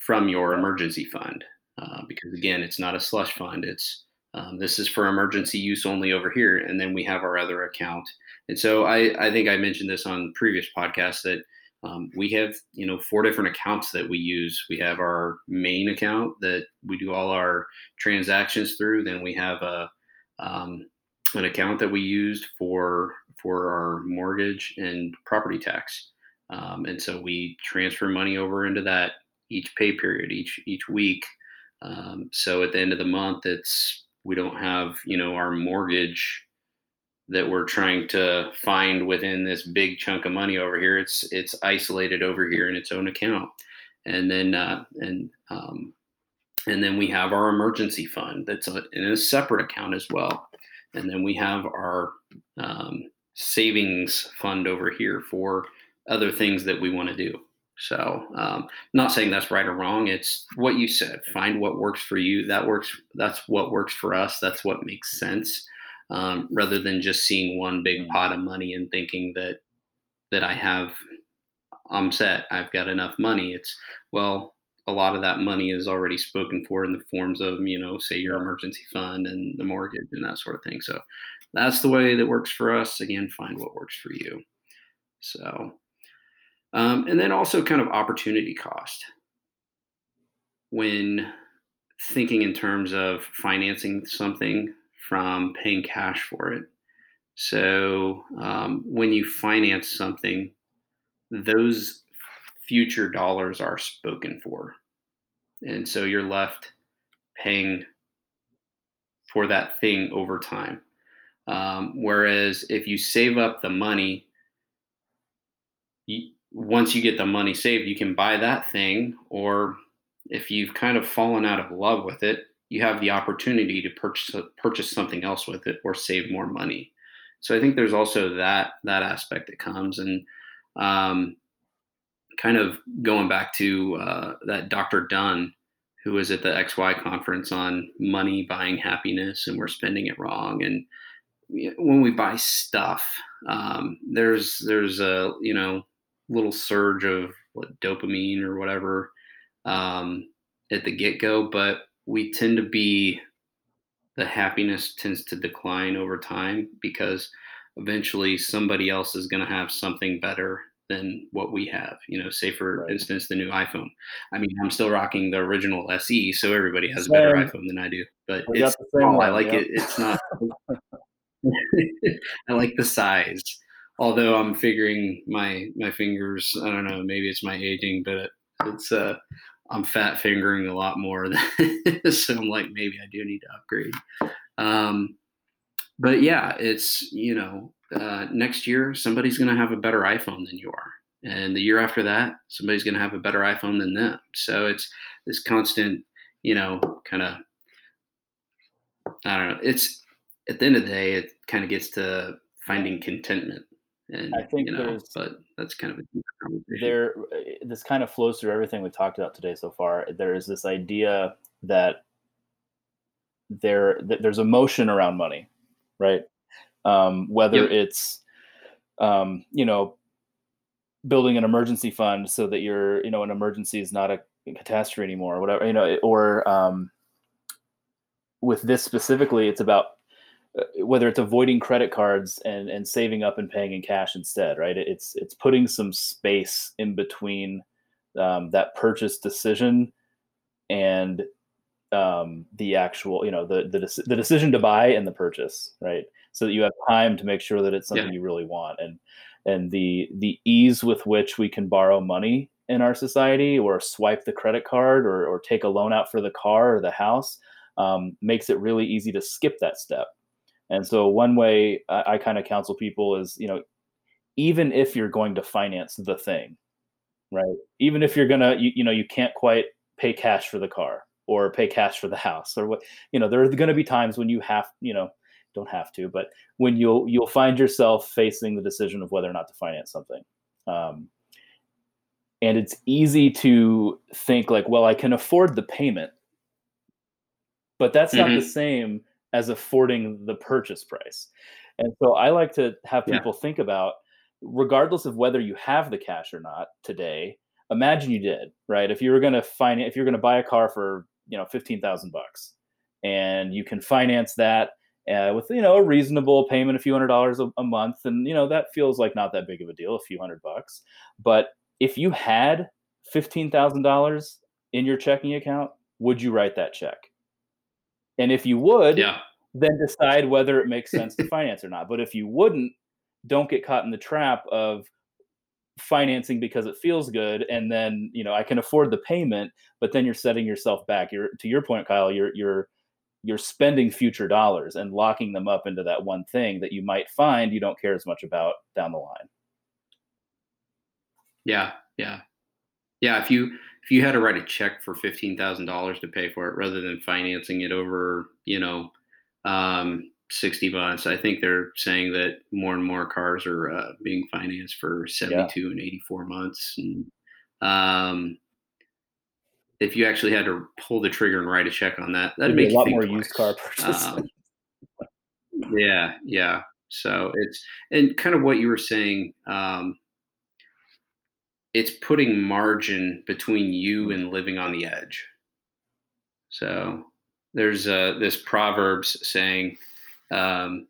from your emergency fund. Uh, because again, it's not a slush fund. It's um, this is for emergency use only over here, and then we have our other account. And so I, I think I mentioned this on previous podcasts that um, we have you know four different accounts that we use. We have our main account that we do all our transactions through. Then we have a um, an account that we used for for our mortgage and property tax. Um, and so we transfer money over into that each pay period, each each week. Um, so at the end of the month, it's we don't have you know our mortgage that we're trying to find within this big chunk of money over here. It's it's isolated over here in its own account, and then uh, and um, and then we have our emergency fund that's a, in a separate account as well, and then we have our um, savings fund over here for other things that we want to do. So, um, not saying that's right or wrong. It's what you said. Find what works for you. That works. That's what works for us. That's what makes sense. Um, rather than just seeing one big mm. pot of money and thinking that that I have, I'm set. I've got enough money. It's well, a lot of that money is already spoken for in the forms of you know, say your emergency fund and the mortgage and that sort of thing. So, that's the way that works for us. Again, find what works for you. So, um, and then also kind of opportunity cost. When thinking in terms of financing something from paying cash for it. So um, when you finance something, those future dollars are spoken for. And so you're left paying for that thing over time. Um, whereas if you save up the money, once you get the money saved, you can buy that thing. Or if you've kind of fallen out of love with it, you have the opportunity to purchase purchase something else with it or save more money. So I think there's also that that aspect that comes and um, kind of going back to uh, that Dr. Dunn who was at the XY conference on money buying happiness and we're spending it wrong and when we buy stuff um, there's there's a you know little surge of what, dopamine or whatever um, at the get go, but we tend to be the happiness tends to decline over time because eventually somebody else is going to have something better than what we have. You know, say for right. instance the new iPhone. I mean, I'm still rocking the original SE, so everybody has Same. a better iPhone than I do. But I it's small. I like it. It's not. I like the size although I'm figuring my my fingers, I don't know, maybe it's my aging, but it's uh I'm fat fingering a lot more than so I'm like maybe I do need to upgrade. Um but yeah, it's you know, uh, next year somebody's going to have a better iPhone than you are. And the year after that, somebody's going to have a better iPhone than them. So it's this constant, you know, kind of I don't know. It's at the end of the day, it kind of gets to finding contentment and I think you know, but that's kind of a there. Eh, this kind of flows through everything we've talked about today so far. There is this idea that there that there's emotion around money, right? Um, whether yep. it's um, you know building an emergency fund so that you're you know an emergency is not a catastrophe anymore, or whatever you know, or um, with this specifically, it's about uh, whether it's avoiding credit cards and and saving up and paying in cash instead right? It's it's putting some space in between um, that purchase decision and um, the actual you know the, the the decision to buy and the purchase right? So that you have time to make sure that it's something yeah. you really want. And and the the ease with which we can borrow money in our society or swipe the credit card or, or take a loan out for the car or the house um, makes it really easy to skip that step and so one way I, I kind of counsel people is, you know, even if you're going to finance the thing, right? Even if you're gonna, you, you know, you can't quite pay cash for the car or pay cash for the house or what, you know, there are going to be times when you have, you know, don't have to, but when you'll you'll find yourself facing the decision of whether or not to finance something. Um, and it's easy to think like, well, I can afford the payment, but that's mm-hmm. not the mm-hmm. same as affording the purchase price. And so I like to have people yeah. think about, regardless of whether you have the cash or not today. Imagine you did, right? If you were going to finance, if you're going to buy a car for you know fifteen thousand bucks, and you can finance that uh, with you know a reasonable payment, a few hundred dollars a, a month, and you know that feels like not that big of a deal, a few hundred bucks. But if you had fifteen thousand dollars in your checking account, would you write that check? And if you would, yeah. then decide whether it makes sense to finance or not. But if you wouldn't, don't get caught in the trap of financing because it feels good and then you know i can afford the payment but then you're setting yourself back you're to your point kyle you're you're you're spending future dollars and locking them up into that one thing that you might find you don't care as much about down the line yeah yeah yeah if you if you had to write a check for $15000 to pay for it rather than financing it over you know um, 60 months. I think they're saying that more and more cars are uh, being financed for 72 yeah. and 84 months. And um, if you actually had to pull the trigger and write a check on that, that'd make a lot more twice. used car purchases. Um, yeah, yeah. So it's and kind of what you were saying. Um, it's putting margin between you and living on the edge. So there's uh, this proverbs saying um,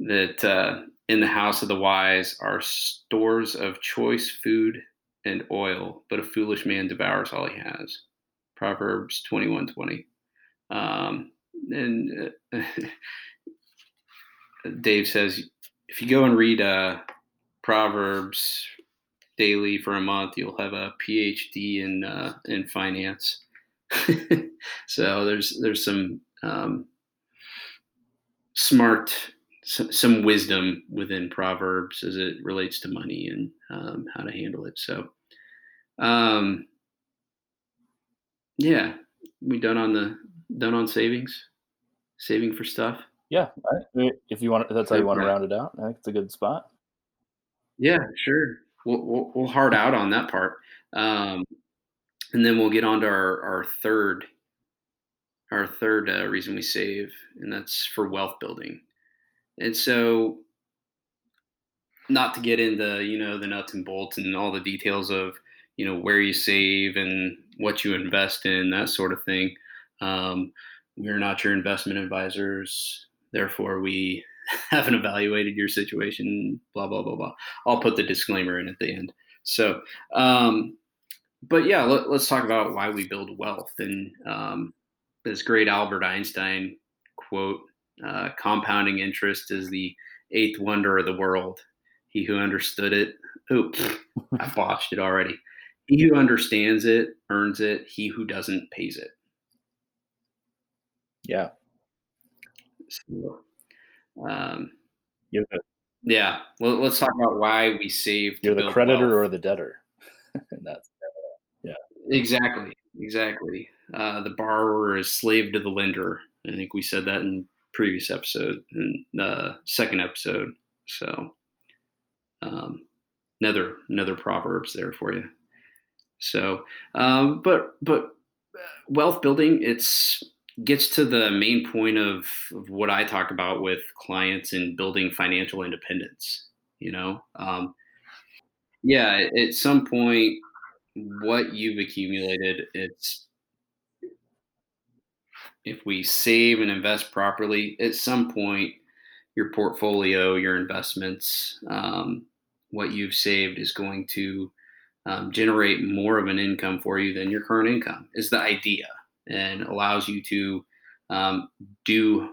that uh, in the house of the wise are stores of choice food and oil, but a foolish man devours all he has. Proverbs 21 20. Um, and uh, Dave says, if you go and read uh, Proverbs daily for a month, you'll have a PhD in uh, in finance. so there's there's some um, smart some wisdom within proverbs as it relates to money and um, how to handle it. So um, yeah we done on the done on savings? Saving for stuff? Yeah if you want that's how you want to round it out i think it's a good spot. Yeah sure we'll, we'll, we'll hard out on that part um, and then we'll get on to our, our third our third uh, reason we save, and that's for wealth building. And so, not to get into you know the nuts and bolts and all the details of you know where you save and what you invest in, that sort of thing. Um, we're not your investment advisors, therefore we haven't evaluated your situation. Blah blah blah blah. I'll put the disclaimer in at the end. So, um, but yeah, let, us talk about why we build wealth and um, this great Albert Einstein quote uh, compounding interest is the eighth wonder of the world. He who understood it, oops, I botched it already. He who understands it earns it. He who doesn't pays it. Yeah. So, um, yeah. Yeah. Well, let's talk about why we save. You're the creditor wealth. or the debtor. that's yeah. Exactly. Exactly. Uh, the borrower is slave to the lender. I think we said that in previous episode, in the second episode. So, um, another another proverbs there for you. So, um, but but uh, wealth building it's gets to the main point of, of what I talk about with clients in building financial independence. You know, um, yeah, at some point, what you've accumulated, it's if we save and invest properly, at some point, your portfolio, your investments, um, what you've saved is going to um, generate more of an income for you than your current income, is the idea, and allows you to um, do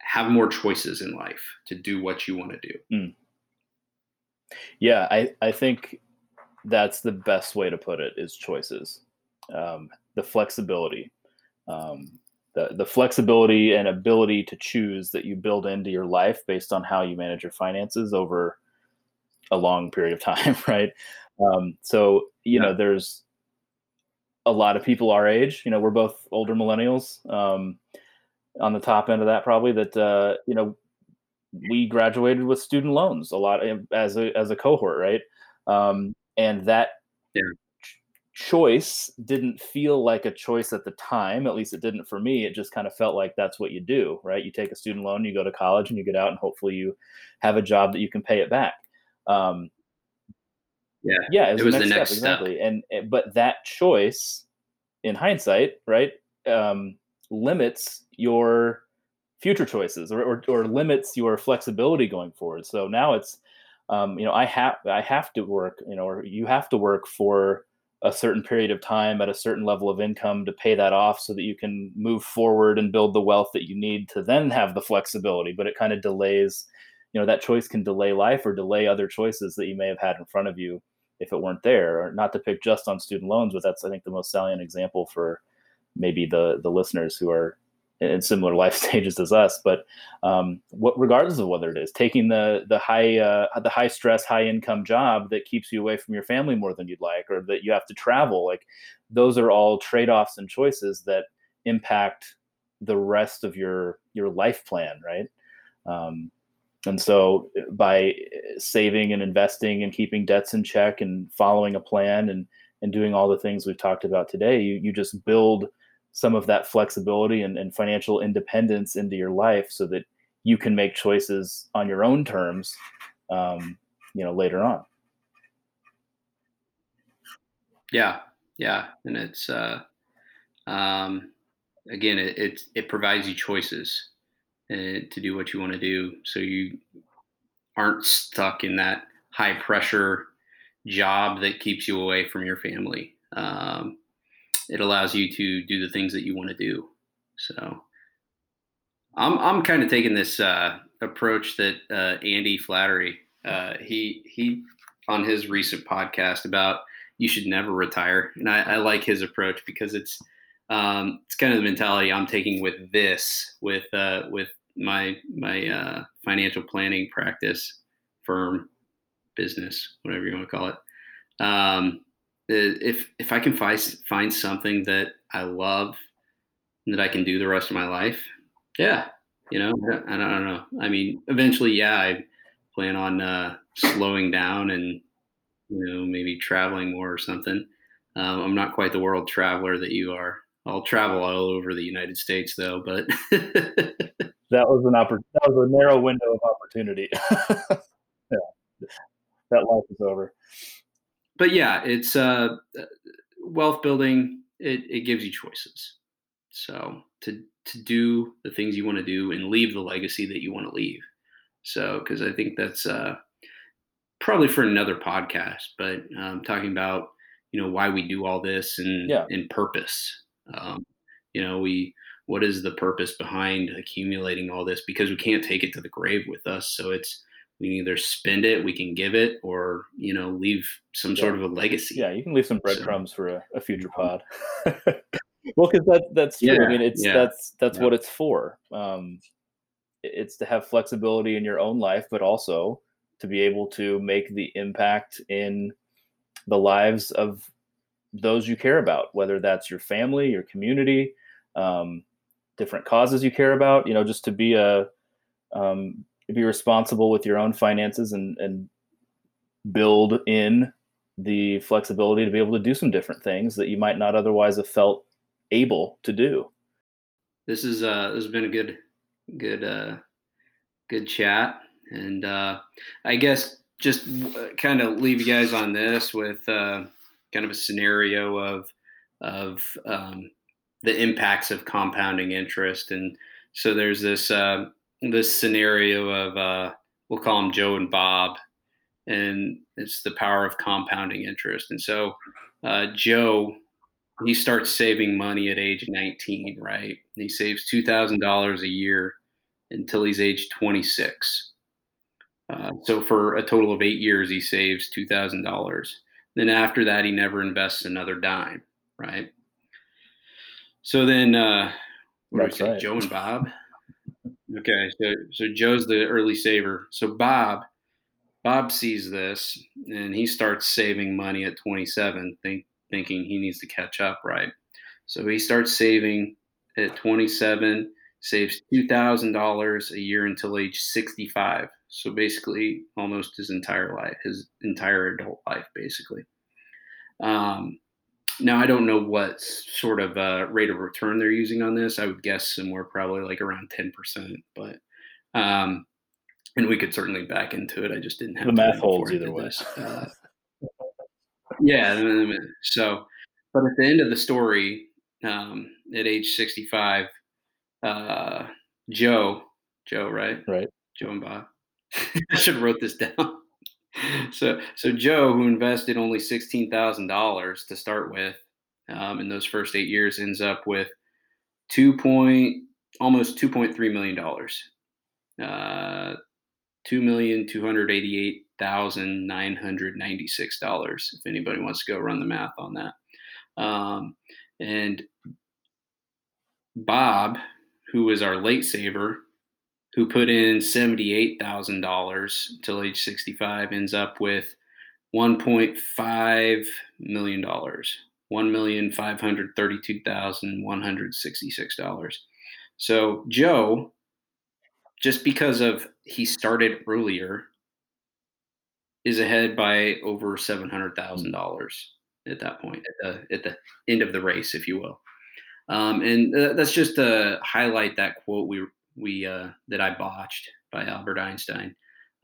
have more choices in life to do what you want to do. Mm. Yeah, I, I think that's the best way to put it is choices. Um, the flexibility um, the, the flexibility and ability to choose that you build into your life based on how you manage your finances over a long period of time right um, so you yeah. know there's a lot of people our age you know we're both older millennials um, on the top end of that probably that uh, you know we graduated with student loans a lot eh, as a as a cohort, right? Um, and that yeah. choice didn't feel like a choice at the time. At least it didn't for me. It just kind of felt like that's what you do, right? You take a student loan, you go to college, and you get out, and hopefully you have a job that you can pay it back. Um, yeah, yeah, it was, it was the next, the next step, step, exactly. And but that choice, in hindsight, right, um, limits your future choices or, or, or limits your flexibility going forward. So now it's, um, you know, I have I have to work, you know, or you have to work for a certain period of time at a certain level of income to pay that off so that you can move forward and build the wealth that you need to then have the flexibility but it kind of delays you know that choice can delay life or delay other choices that you may have had in front of you if it weren't there or not to pick just on student loans but that's i think the most salient example for maybe the the listeners who are in similar life stages as us. But um, what, regardless of whether it is taking the the high uh, the high stress, high income job that keeps you away from your family more than you'd like, or that you have to travel, like those are all trade offs and choices that impact the rest of your your life plan, right? Um, and so by saving and investing and keeping debts in check and following a plan and and doing all the things we've talked about today, you you just build some of that flexibility and, and financial independence into your life so that you can make choices on your own terms um, you know later on. Yeah. Yeah. And it's uh um again it it, it provides you choices uh, to do what you want to do so you aren't stuck in that high pressure job that keeps you away from your family um, it allows you to do the things that you want to do. So I'm I'm kind of taking this uh, approach that uh, Andy Flattery uh, he he on his recent podcast about you should never retire, and I, I like his approach because it's um, it's kind of the mentality I'm taking with this with uh, with my my uh, financial planning practice firm business whatever you want to call it. Um, if if I can find find something that I love that I can do the rest of my life, yeah, you know, I, I don't know. I mean, eventually, yeah, I plan on uh, slowing down and you know maybe traveling more or something. Um, I'm not quite the world traveler that you are. I'll travel all over the United States though, but that was an oppor- that was a narrow window of opportunity. yeah, that life is over but yeah, it's uh, wealth building. It, it gives you choices. So to to do the things you want to do and leave the legacy that you want to leave. So because I think that's uh, probably for another podcast, but um, talking about you know why we do all this and yeah. and purpose. Um, you know we what is the purpose behind accumulating all this because we can't take it to the grave with us. So it's we can either spend it, we can give it, or you know, leave some yeah. sort of a legacy. Yeah, you can leave some breadcrumbs so, for a, a, future pod. well, because that that's true. Yeah, I mean, it's yeah, that's that's what it's for. Um, it's to have flexibility in your own life, but also to be able to make the impact in the lives of those you care about, whether that's your family, your community, um, different causes you care about. You know, just to be a um, be responsible with your own finances and and build in the flexibility to be able to do some different things that you might not otherwise have felt able to do. This is uh this has been a good good uh good chat and uh I guess just kind of leave you guys on this with uh kind of a scenario of of um the impacts of compounding interest and so there's this uh, this scenario of uh, we'll call them Joe and Bob, and it's the power of compounding interest. And so uh, Joe, he starts saving money at age 19, right? And He saves two thousand dollars a year until he's age 26. Uh, so for a total of eight years, he saves two thousand dollars. Then after that, he never invests another dime, right? So then, uh, what That's do we say, right. Joe and Bob? Okay, so so Joe's the early saver. So Bob, Bob sees this and he starts saving money at 27, think, thinking he needs to catch up, right? So he starts saving at 27, saves $2,000 a year until age 65. So basically, almost his entire life, his entire adult life, basically. Um, now, I don't know what sort of uh, rate of return they're using on this. I would guess somewhere probably like around 10%, but, um, and we could certainly back into it. I just didn't have the math holds either way. Uh, yeah. So, but at the end of the story, um, at age 65, uh, Joe, Joe, right? Right. Joe and Bob. I should have wrote this down. so, so Joe, who invested only sixteen thousand dollars to start with, um, in those first eight years, ends up with two point almost two point three million dollars. Uh, two million two hundred eighty-eight thousand nine hundred ninety-six dollars. If anybody wants to go run the math on that, um, and Bob, who was our late saver, who put in $78,000 till age 65, ends up with $1.5 million, $1,532,166. So Joe, just because of he started earlier, is ahead by over $700,000 at that point, at the, at the end of the race, if you will. Um, and uh, that's just to highlight that quote we we uh, that I botched by Albert Einstein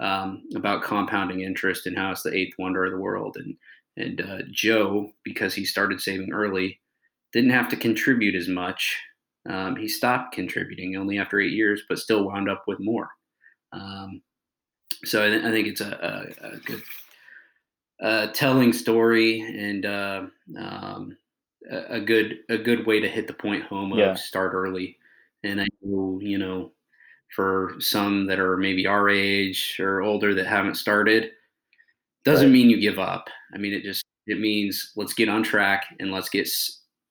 um, about compounding interest and how it's the eighth wonder of the world. And and uh, Joe, because he started saving early, didn't have to contribute as much. Um, he stopped contributing only after eight years, but still wound up with more. Um, so I, th- I, think it's a, a, a good uh, telling story and uh, um, a good a good way to hit the point home of yeah. start early. And I know, you know, for some that are maybe our age or older that haven't started, doesn't right. mean you give up. I mean, it just it means let's get on track and let's get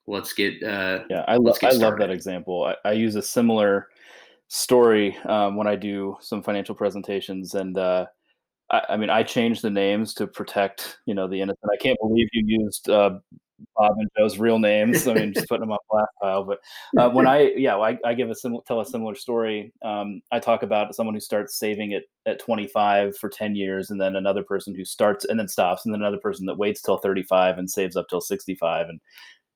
let's get uh, yeah. I love I love that example. I, I use a similar story um, when I do some financial presentations and. Uh, I, I mean, I changed the names to protect, you know, the innocent. I can't believe you used uh, Bob and Joe's real names. I mean, just putting them on blast pile. But uh, when I, yeah, I, I, give a similar, tell a similar story. Um, I talk about someone who starts saving it at 25 for 10 years, and then another person who starts and then stops, and then another person that waits till 35 and saves up till 65. And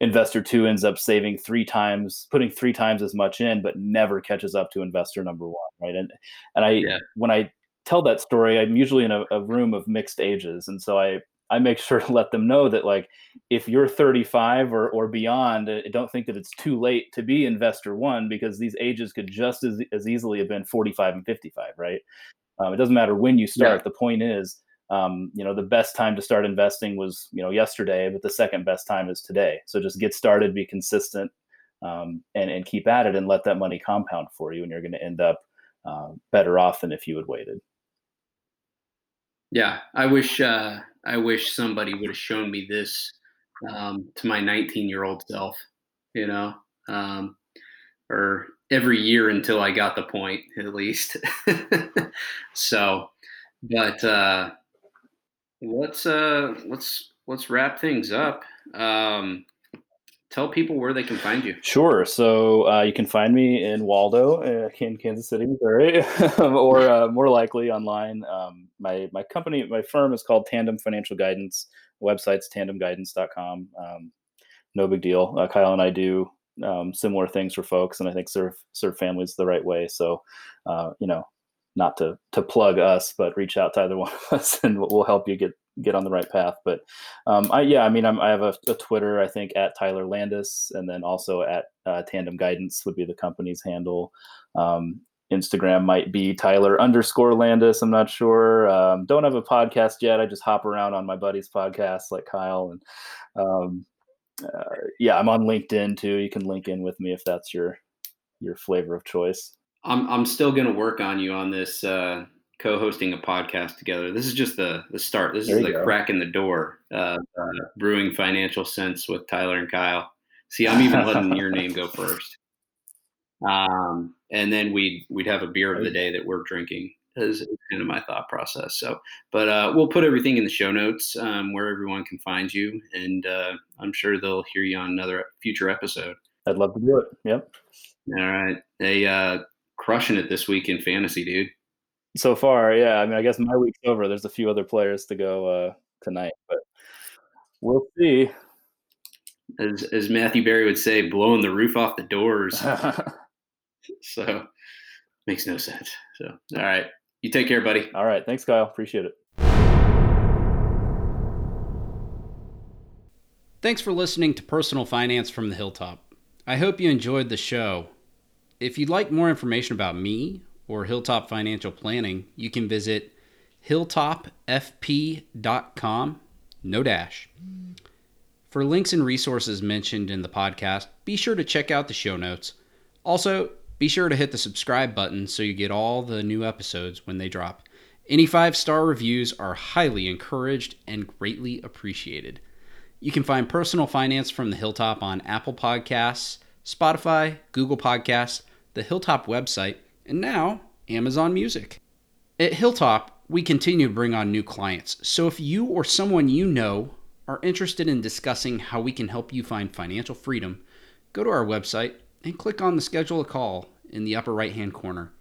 investor two ends up saving three times, putting three times as much in, but never catches up to investor number one, right? And and I, yeah. when I tell that story, I'm usually in a, a room of mixed ages, and so I I make sure to let them know that like if you're 35 or, or beyond, I don't think that it's too late to be investor one because these ages could just as, as easily have been 45 and 55, right? Um, it doesn't matter when you start. Yeah. The point is, um, you know, the best time to start investing was, you know, yesterday, but the second best time is today. So just get started, be consistent, um, and, and keep at it and let that money compound for you. And you're going to end up uh, better off than if you had waited. Yeah, I wish uh, I wish somebody would have shown me this um, to my 19 year old self, you know, um, or every year until I got the point at least. so, but uh, let's uh, let's let's wrap things up. Um, tell people where they can find you. Sure. So uh, you can find me in Waldo, uh, in Kansas City, Missouri, or uh, more likely online. Um, my my company, my firm is called Tandem Financial Guidance. Website's tandemguidance.com. Um, no big deal. Uh, Kyle and I do um, similar things for folks, and I think serve serve families the right way. So, uh, you know, not to to plug us, but reach out to either one of us, and we'll help you get get on the right path. But um, I yeah, I mean, I'm, i have a, a, Twitter, I think at Tyler Landis, and then also at uh, Tandem Guidance would be the company's handle. Um, Instagram might be Tyler underscore Landis. I'm not sure. Um, don't have a podcast yet. I just hop around on my buddy's podcast like Kyle, and um, uh, yeah, I'm on LinkedIn too. You can link in with me if that's your your flavor of choice. I'm I'm still gonna work on you on this uh, co-hosting a podcast together. This is just the the start. This there is the go. crack in the door. Uh, brewing financial sense with Tyler and Kyle. See, I'm even letting your name go first. Um, and then we'd we'd have a beer of the day that we're drinking. Is kind of my thought process. So, but uh, we'll put everything in the show notes um, where everyone can find you, and uh, I'm sure they'll hear you on another future episode. I'd love to do it. Yep. All right. They uh crushing it this week in fantasy, dude. So far, yeah. I mean, I guess my week's over. There's a few other players to go uh, tonight, but we'll see. As as Matthew Berry would say, blowing the roof off the doors. so makes no sense. So all right. You take care, buddy. All right. Thanks, Kyle. Appreciate it. Thanks for listening to Personal Finance from the Hilltop. I hope you enjoyed the show. If you'd like more information about me or Hilltop Financial Planning, you can visit hilltopfp.com, no dash. For links and resources mentioned in the podcast, be sure to check out the show notes. Also, be sure to hit the subscribe button so you get all the new episodes when they drop. Any five star reviews are highly encouraged and greatly appreciated. You can find Personal Finance from the Hilltop on Apple Podcasts, Spotify, Google Podcasts, the Hilltop website, and now Amazon Music. At Hilltop, we continue to bring on new clients. So if you or someone you know are interested in discussing how we can help you find financial freedom, go to our website and click on the schedule a call in the upper right hand corner.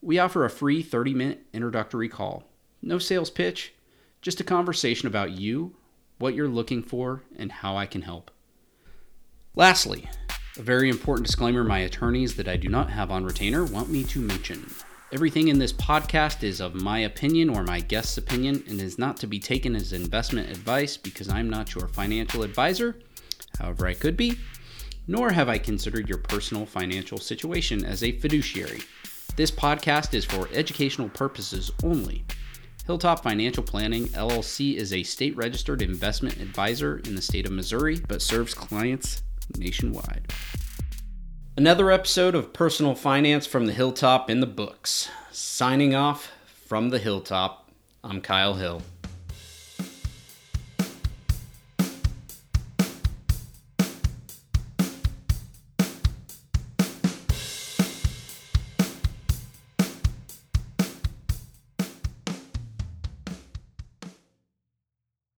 We offer a free 30 minute introductory call. No sales pitch, just a conversation about you what you're looking for, and how I can help. Lastly, a very important disclaimer my attorneys that I do not have on retainer want me to mention. Everything in this podcast is of my opinion or my guest's opinion and is not to be taken as investment advice because I'm not your financial advisor. However, I could be. Nor have I considered your personal financial situation as a fiduciary. This podcast is for educational purposes only. Hilltop Financial Planning LLC is a state registered investment advisor in the state of Missouri, but serves clients nationwide. Another episode of Personal Finance from the Hilltop in the books. Signing off from the Hilltop, I'm Kyle Hill.